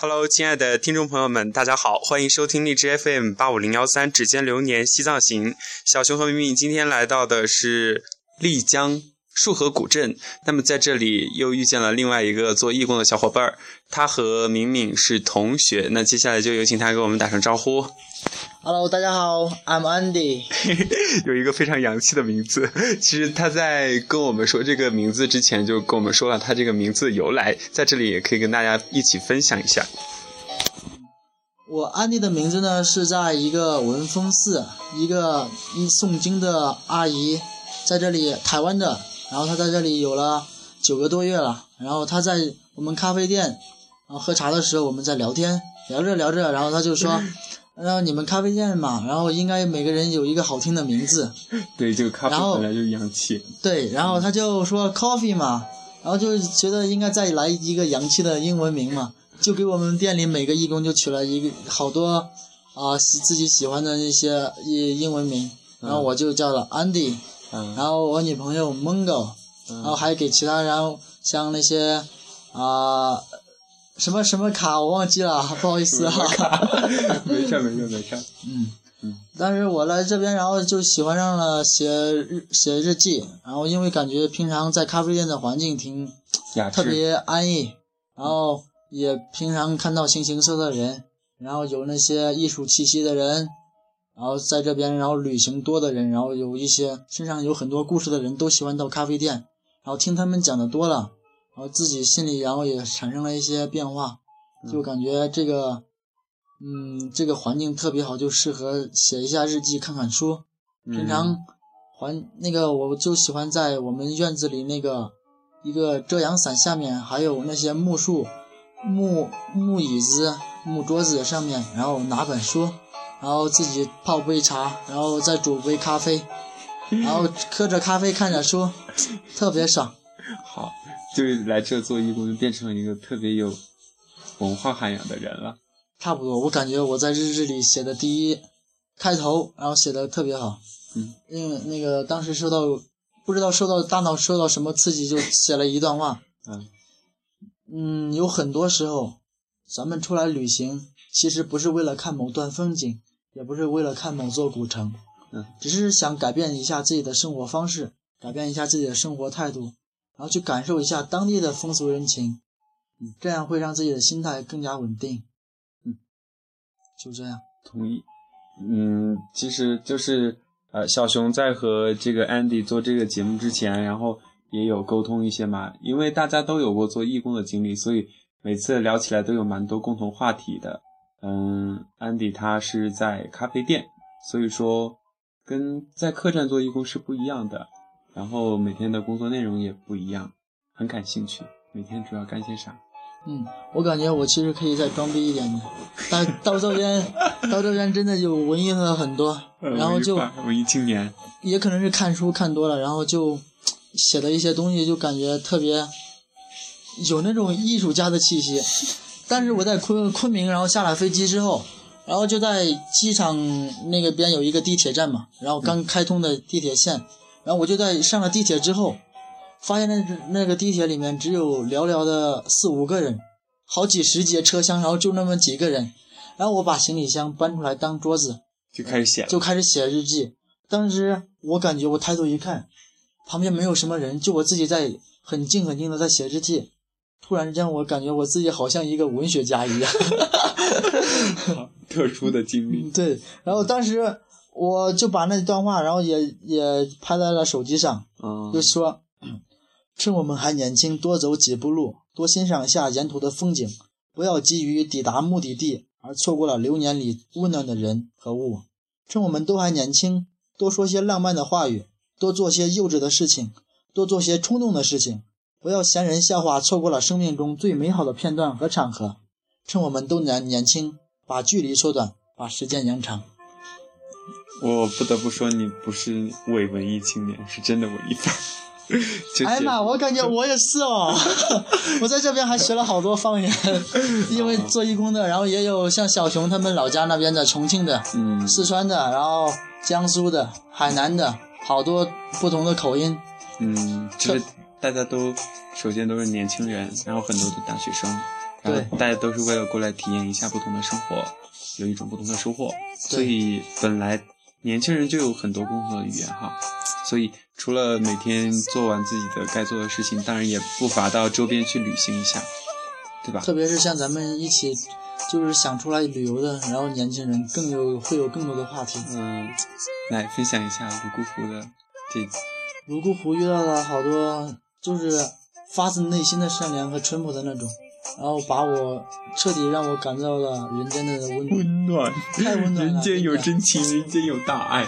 Hello，亲爱的听众朋友们，大家好，欢迎收听荔枝 FM 八五零幺三《指尖流年西藏行》。小熊和敏敏今天来到的是丽江束河古镇，那么在这里又遇见了另外一个做义工的小伙伴儿，他和敏敏是同学。那接下来就有请他给我们打声招呼。Hello，大家好，I'm Andy。有一个非常洋气的名字。其实他在跟我们说这个名字之前，就跟我们说了他这个名字的由来，在这里也可以跟大家一起分享一下。我安迪的名字呢是在一个文峰寺，一个诵经的阿姨在这里，台湾的，然后她在这里有了九个多月了，然后她在我们咖啡店，然后喝茶的时候我们在聊天，聊着聊着，然后她就说，然后你们咖啡店嘛，然后应该每个人有一个好听的名字，对，这个咖啡本来就洋气。对，然后他就说 coffee 嘛，然后就觉得应该再来一个洋气的英文名嘛，就给我们店里每个义工就取了一个好多啊、喜自己喜欢的那些英英文名，然后我就叫了 Andy，嗯。然后我女朋友 Mango，然后还给其他人像那些啊、什么什么卡我忘记了，不好意思啊。没事没事没事。嗯嗯，但是我来这边，然后就喜欢上了写日写日记，然后因为感觉平常在咖啡店的环境挺。特别安逸，然后也平常看到形形色色的人，然后有那些艺术气息的人，然后在这边然后旅行多的人，然后有一些身上有很多故事的人都喜欢到咖啡店，然后听他们讲的多了，然后自己心里然后也产生了一些变化，就感觉这个。嗯，这个环境特别好，就适合写一下日记、看看书。平常环那个我就喜欢在我们院子里那个一个遮阳伞下面，还有那些木树、木木椅子、木桌子上面，然后拿本书，然后自己泡杯茶，然后再煮杯咖啡，然后 喝着咖啡看着书，特别爽。好，就是来这做义工，就变成了一个特别有文化涵养的人了。差不多，我感觉我在日志里写的第一开头，然后写的特别好。嗯，因为那个当时受到不知道受到大脑受到什么刺激，就写了一段话。嗯嗯，有很多时候，咱们出来旅行，其实不是为了看某段风景，也不是为了看某座古城，嗯，只是想改变一下自己的生活方式，改变一下自己的生活态度，然后去感受一下当地的风俗人情，嗯，这样会让自己的心态更加稳定。嗯，就这样。同意。嗯，其实就是呃，小熊在和这个 Andy 做这个节目之前，然后也有沟通一些嘛，因为大家都有过做义工的经历，所以每次聊起来都有蛮多共同话题的。嗯，Andy 他是在咖啡店，所以说跟在客栈做义工是不一样的，然后每天的工作内容也不一样，很感兴趣。每天主要干些啥？嗯，我感觉我其实可以再装逼一点的，但到这边，到这边真的就文艺了很多，然后就呃文艺青年，也可能是看书看多了，然后就写的一些东西就感觉特别有那种艺术家的气息。但是我在昆昆明，然后下了飞机之后，然后就在机场那个边有一个地铁站嘛，然后刚开通的地铁线，然后我就在上了地铁之后，发现那那个地铁里面只有寥寥的四五个人，好几十节车厢，然后就那么几个人，然后我把行李箱搬出来当桌子，就开始写了。就开始写日记。当时我感觉我抬头一看，旁边没有什么人，就我自己在很静很静的在写日记。突然之间，我感觉我自己好像一个文学家一样。特殊的经历。对，然后当时我就把那段话，然后也也拍在了手机上，嗯就说：趁我们还年轻，多走几步路，多欣赏一下沿途的风景，不要急于抵达目的地而错过了流年里温暖的人和物。趁我们都还年轻，多说些浪漫的话语，多做些幼稚的事情，多做些冲动的事情，不要嫌人笑话错过了生命中最美好的片段和场合。趁我们都年年轻，把距离缩短，把时间延长。我不得不说，你不是伪文艺青年，是真的文艺范。就哎呀妈，我感觉我也是哦，我在这边还学了好多方言，因为做义工的，然后也有像小熊他们老家那边的重庆的、嗯，四川的，然后江苏的、海南的，好多不同的口音。嗯，就是大家都首先都是年轻人，然后很多的大学生，然后对大家都是为了过来体验一下不同的生活，有一种不同的收获。所以本来年轻人就有很多共同的语言哈，所以除了每天做完自己的该做的事情，当然也不乏到周边去旅行一下，对吧？特别是像咱们一起就是想出来旅游的，然后年轻人更有会有更多的话题。嗯，来分享一下泸沽湖的这泸沽湖遇到了好多就是发自内心的善良和淳朴的那种，然后把我彻底让我感到了人间的温。温暖，太温暖了人间有真真情，人间有大爱。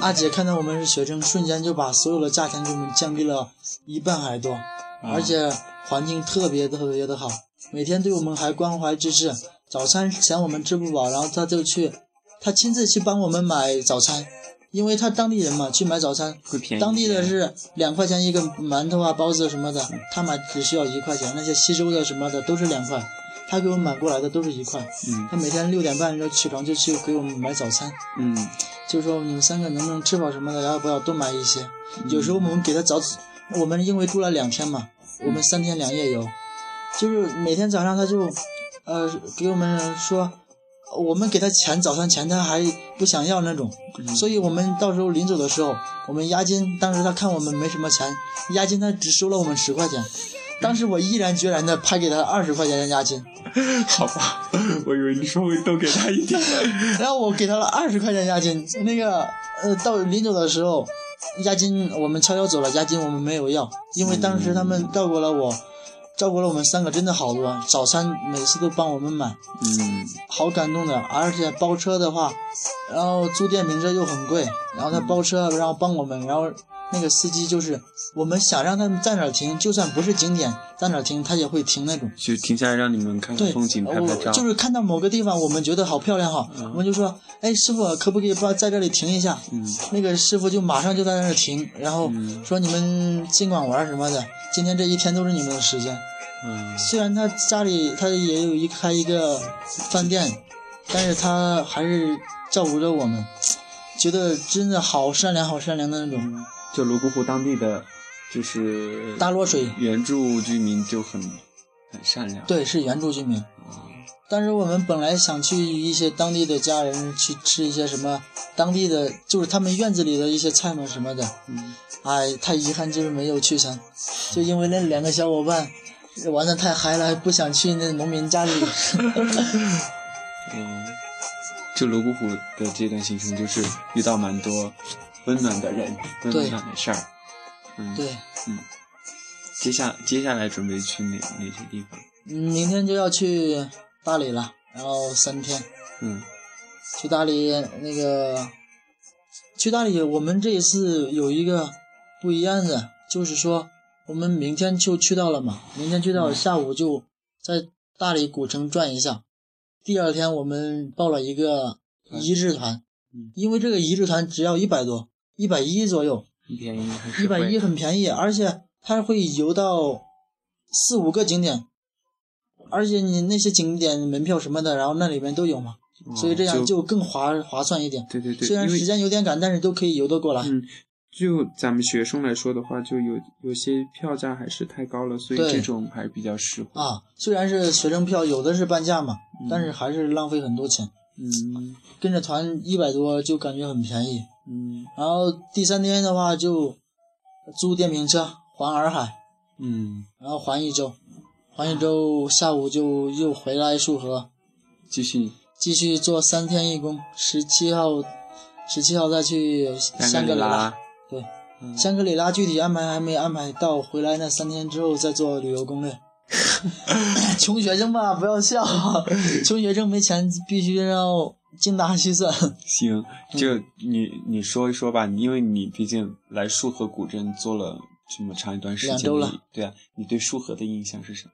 阿姐看到我们是学生，瞬间就把所有的价钱给我们降低了一半还多，而且环境特别特别的好，每天对我们还关怀之至。早餐嫌我们吃不饱，然后他就去，他亲自去帮我们买早餐，因为他当地人嘛，去买早餐，会便宜。当地的是两块钱一个馒头啊、包子什么的，他买只需要一块钱，那些西周的什么的都是两块，他给我买过来的都是一块。嗯他每天六点半就起床就去给我们买早餐。嗯就说你们三个能不能吃饱什么的，要不要多买一些？有时候我们给他早，我们因为住了两天嘛，我们三天两夜游，就是每天早上他就，呃，给我们说，我们给他钱早餐钱他还不想要那种，所以我们到时候临走的时候，我们押金，当时他看我们没什么钱，押金他只收了我们十块钱，当时我毅然决然的拍给他二十块钱的押金，好吧，我以为你说会多给他一点。然后我给他了二十块钱押金，那个呃，到临走的时候，押金我们悄悄走了，押金我们没有要，因为当时他们照顾了我，照顾了我们三个真的好多，早餐每次都帮我们买，嗯好感动的。而且包车的话，然后租电瓶车又很贵，然后他包车，然后帮我们，然后那个司机就是我们想让他们在哪儿停，就算不是景点，在哪儿停他也会停那种。就停下来让你们看看，风景，拍拍照。就是看到某个地方，我们觉得好漂亮哈，我们就说，哎，师傅可不可以把在这里停一下？嗯那个师傅就马上就在那儿停，然后嗯说你们尽管玩什么的，今天这一天都是你们的时间。嗯虽然他家里他也有一开一个饭店，但是他还是照顾着我们，觉得真的好善良好善良的那种。就泸沽湖当地的，就是大洛水，原住居民就很很善良。对，是原住居民。但是我们本来想去一些当地的家人去吃一些什么当地的，就是他们院子里的一些菜嘛什么的。嗯哎，太遗憾就是没有去成，就因为那两个小伙伴玩的太嗨了，不想去那农民家里。嗯，就泸沽湖的这段行程，就是遇到蛮多温暖的人，温对暖的事儿。嗯，。对，嗯。接下接下来准备去哪哪些地方？嗯，明天就要去大理了，然后三天。嗯。去大理那个，去大理我们这一次有一个不一样的，就是说我们明天就去到了嘛，明天去到下午就在大理古城转一下，第二天我们报了一个一日团。嗯，因为这个一日团只要一百多，一百一左右，很便宜一百一很便宜，而且它会游到四五个景点，而且你那些景点门票什么的，然后那里面都有嘛，哦所以这样就就更划划算一点。对对对，虽然时间有点赶，但是都可以游得过来。嗯，就咱们学生来说的话，就有有些票价还是太高了，所以这种还是比较适合。啊，虽然是学生票，有的是半价嘛，嗯但是还是浪费很多钱。嗯跟着团一百多就感觉很便宜。嗯。然后第三天的话就租电瓶车环洱海，嗯，然后环一周，环一周下午就又回来束河，继续。继续做三天义工。十七号，十七号再去香格里拉。对，嗯。香格里拉具体安排还没安排到，回来那三天之后再做旅游攻略。穷学生吧，不要笑，穷学生没钱，必须要精打细算。行，就嗯你你说一说吧，因为你毕竟来束河古镇做了这么长一段时间，两周了，对啊，你对束河的印象是什么？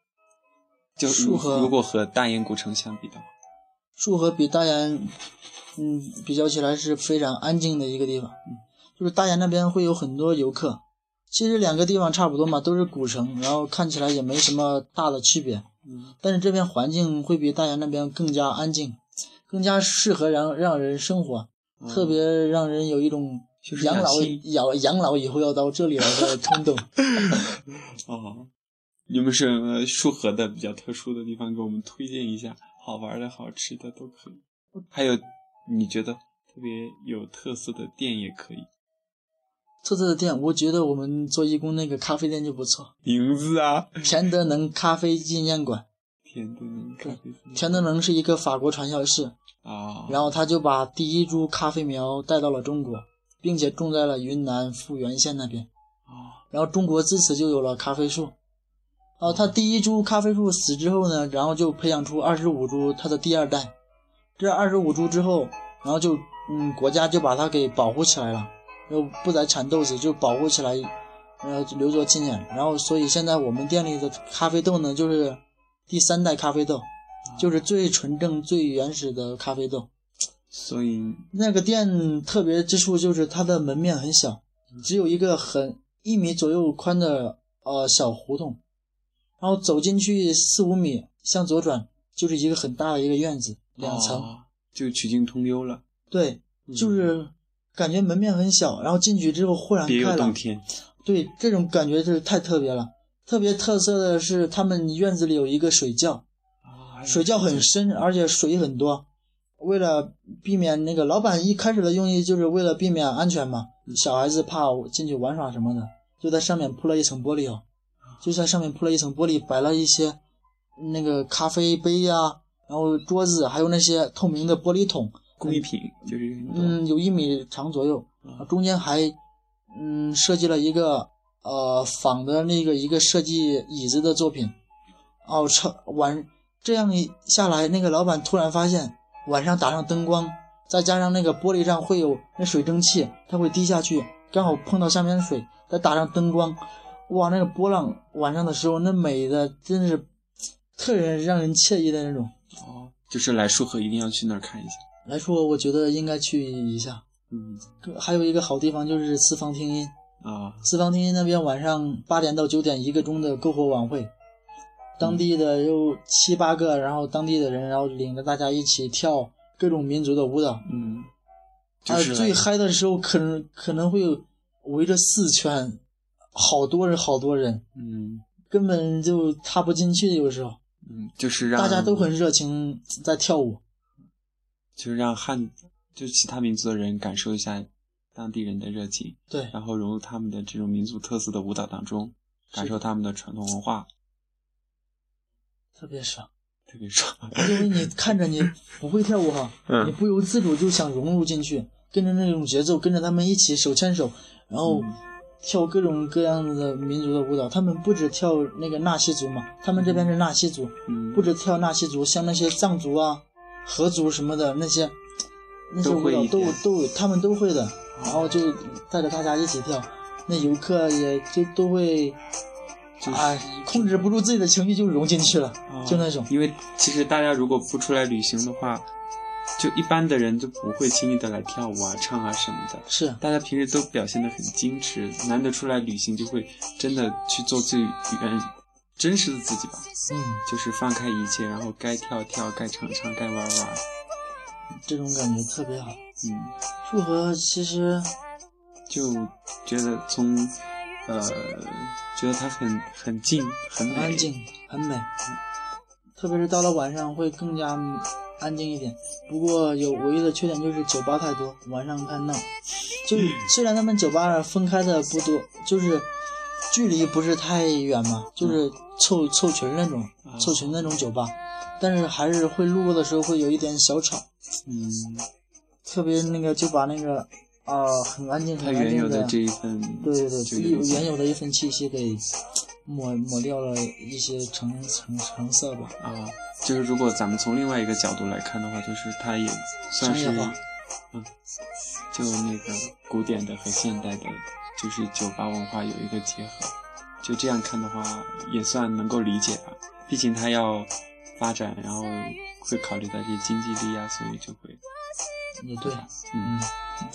就束河如果和大研古城相比的话，束河比大研，嗯，比较起来是非常安静的一个地方。嗯，就是大研那边会有很多游客，其实两个地方差不多嘛，都是古城，然后看起来也没什么大的区别。嗯但是这边环境会比大研那边更加安静，更加适合让让人生活，特别让人有一种就是养老养养养老以后要到这里来的冲动。哦，有没有什么束河的比较特殊的地方给我们推荐一下？好玩的好吃的都可以。还有你觉得特别有特色的店也可以。特色的店，我觉得我们做义工那个咖啡店就不错。名字啊，田德能咖啡纪念馆。田德能咖啡。田德能是一个法国传销士啊，然后他就把第一株咖啡苗带到了中国，并且种在了云南富源县那边啊，然后中国自此就有了咖啡树。哦，他第一株咖啡树死之后呢，然后就培养出二十五株他的第二代。这二十五株之后，然后就嗯，国家就把它给保护起来了。又不再产豆子，就保护起来，呃，留作纪念。然后，所以现在我们店里的咖啡豆呢，就是第三代咖啡豆，就是最纯正、最原始的咖啡豆。所以那个店特别之处就是它的门面很小，只有一个很一米左右宽的呃小胡同，然后走进去四五米，向左转就是一个很大的一个院子，两层，就曲径通幽了。对，就是。感觉门面很小，然后进去之后忽然开了，对，这种感觉就是太特别了。特别特色的是，他们院子里有一个水窖，水窖很深，而且水很多。为了避免那个老板一开始的用意就是为了避免安全嘛，小孩子怕进去玩耍什么的，就在上面铺了一层玻璃哦，就在上面铺了一层玻璃，摆了一些那个咖啡杯呀，然后桌子，还有那些透明的玻璃桶。工艺品就是嗯，有一米长左右，中间还嗯设计了一个呃仿的那个一个设计椅子的作品，哦，超晚这样一下来，那个老板突然发现晚上打上灯光，再加上那个玻璃上会有那水蒸气，它会滴下去，刚好碰到下面的水，再打上灯光，哇，那个波浪晚上的时候那美的真是特别让人惬意的那种。哦，就是来束河一定要去那儿看一下。来说，我觉得应该去一下。嗯，还有一个好地方就是四方听音啊，四方听音那边晚上八点到九点一个钟的篝火晚会，当地的有七八个，然后当地的人，然后领着大家一起跳各种民族的舞蹈。嗯，啊，最嗨的时候可能可能会围着四圈，好多人，好多人。嗯，根本就踏不进去，有时候。嗯，就是让大家都很热情在跳舞。就是让汉，就其他民族的人感受一下当地人的热情，对，然后融入他们的这种民族特色的舞蹈当中，感受他们的传统文化，特别爽，特别爽。因为你看着你 不会跳舞哈，你不由自主就想融入进去，跟着那种节奏，跟着他们一起手牵手，然后跳各种各样的民族的舞蹈。他们不止跳那个纳西族嘛，他们这边是纳西族，不止跳纳西族，像那些藏族啊。和族什么的那些，那些舞蹈都都他们都会的，然后就带着大家一起跳，那游客也就都会，哎，控制不住自己的情绪就融进去了，就那种。因为其实大家如果不出来旅行的话，就一般的人就不会轻易的来跳舞啊、唱啊什么的。是，大家平时都表现的很矜持，难得出来旅行就会真的去做最原。真实的自己吧，嗯，就是放开一切，然后该跳跳，该唱唱，该玩玩，这种感觉特别好。嗯，束河其实就觉得从呃，觉得它很很静，很安静，很美。特别是到了晚上会更加安静一点。不过有唯一的缺点就是酒吧太多，晚上太闹。就是虽然他们酒吧分开的不多，就是。距离不是太远嘛，就是凑凑群那种，凑群那种酒吧，但是还是会路过的时候会有一点小吵，嗯，特别那个就把那个啊很安静很安静的这一份，对对对，原有的一份气息给抹抹掉了一些橙橙橙色吧。啊，就是如果咱们从另外一个角度来看的话，就是它也算是，嗯，就那个古典的和现代的。就是酒吧文化有一个结合，就这样看的话，也算能够理解吧。毕竟它要发展，然后会考虑到一些经济力啊，所以就会。也对，嗯嗯。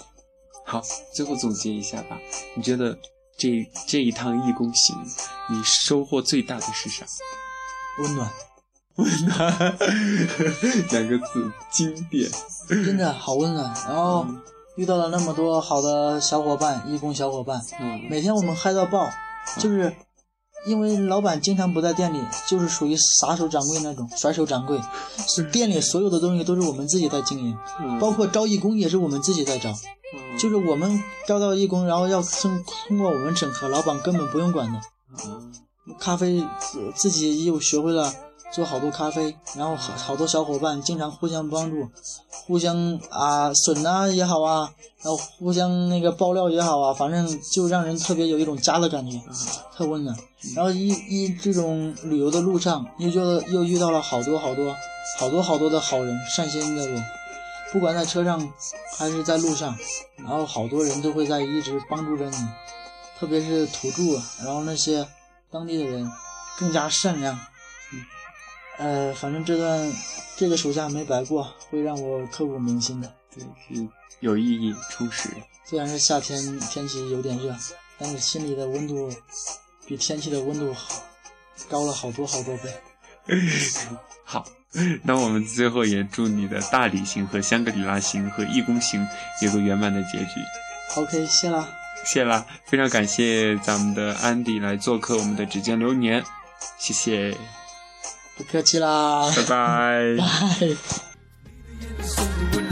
好，最后总结一下吧。你觉得这这一趟义工行，你收获最大的是啥？温暖。温暖，两个字，经典。真的好温暖，然后。遇到了那么多好的小伙伴，义工小伙伴，嗯，每天我们嗨到爆，就是因为老板经常不在店里，就是属于撒手掌柜那种，甩手掌柜。是店里所有的东西都是我们自己在经营，嗯包括招义工也是我们自己在招，就是我们招到义工，然后要通通过我们审核，老板根本不用管的。嗯咖啡自自己又学会了做好多咖啡，然后好好多小伙伴经常互相帮助，互相啊损啊也好啊，然后互相那个爆料也好啊，反正就让人特别有一种家的感觉，特温暖。然后一一这种旅游的路上，又觉得又遇到了好多好多好多好多的好人，善心的人，不管在车上还是在路上，然后好多人都会在一直帮助着你，特别是土著，然后那些当地的人更加善良。呃，反正这段这个暑假没白过，会让我刻骨铭心的。对，是有意义、充实。虽然是夏天，天气有点热，但是心里的温度比天气的温度好高了好多好多倍。好，那我们最后也祝你的大理行和香格里拉行和义工行有个圆满的结局。OK，谢啦，谢啦，非常感谢咱们的安迪来做客我们的指尖流年，谢谢，不客气啦，拜拜。拜。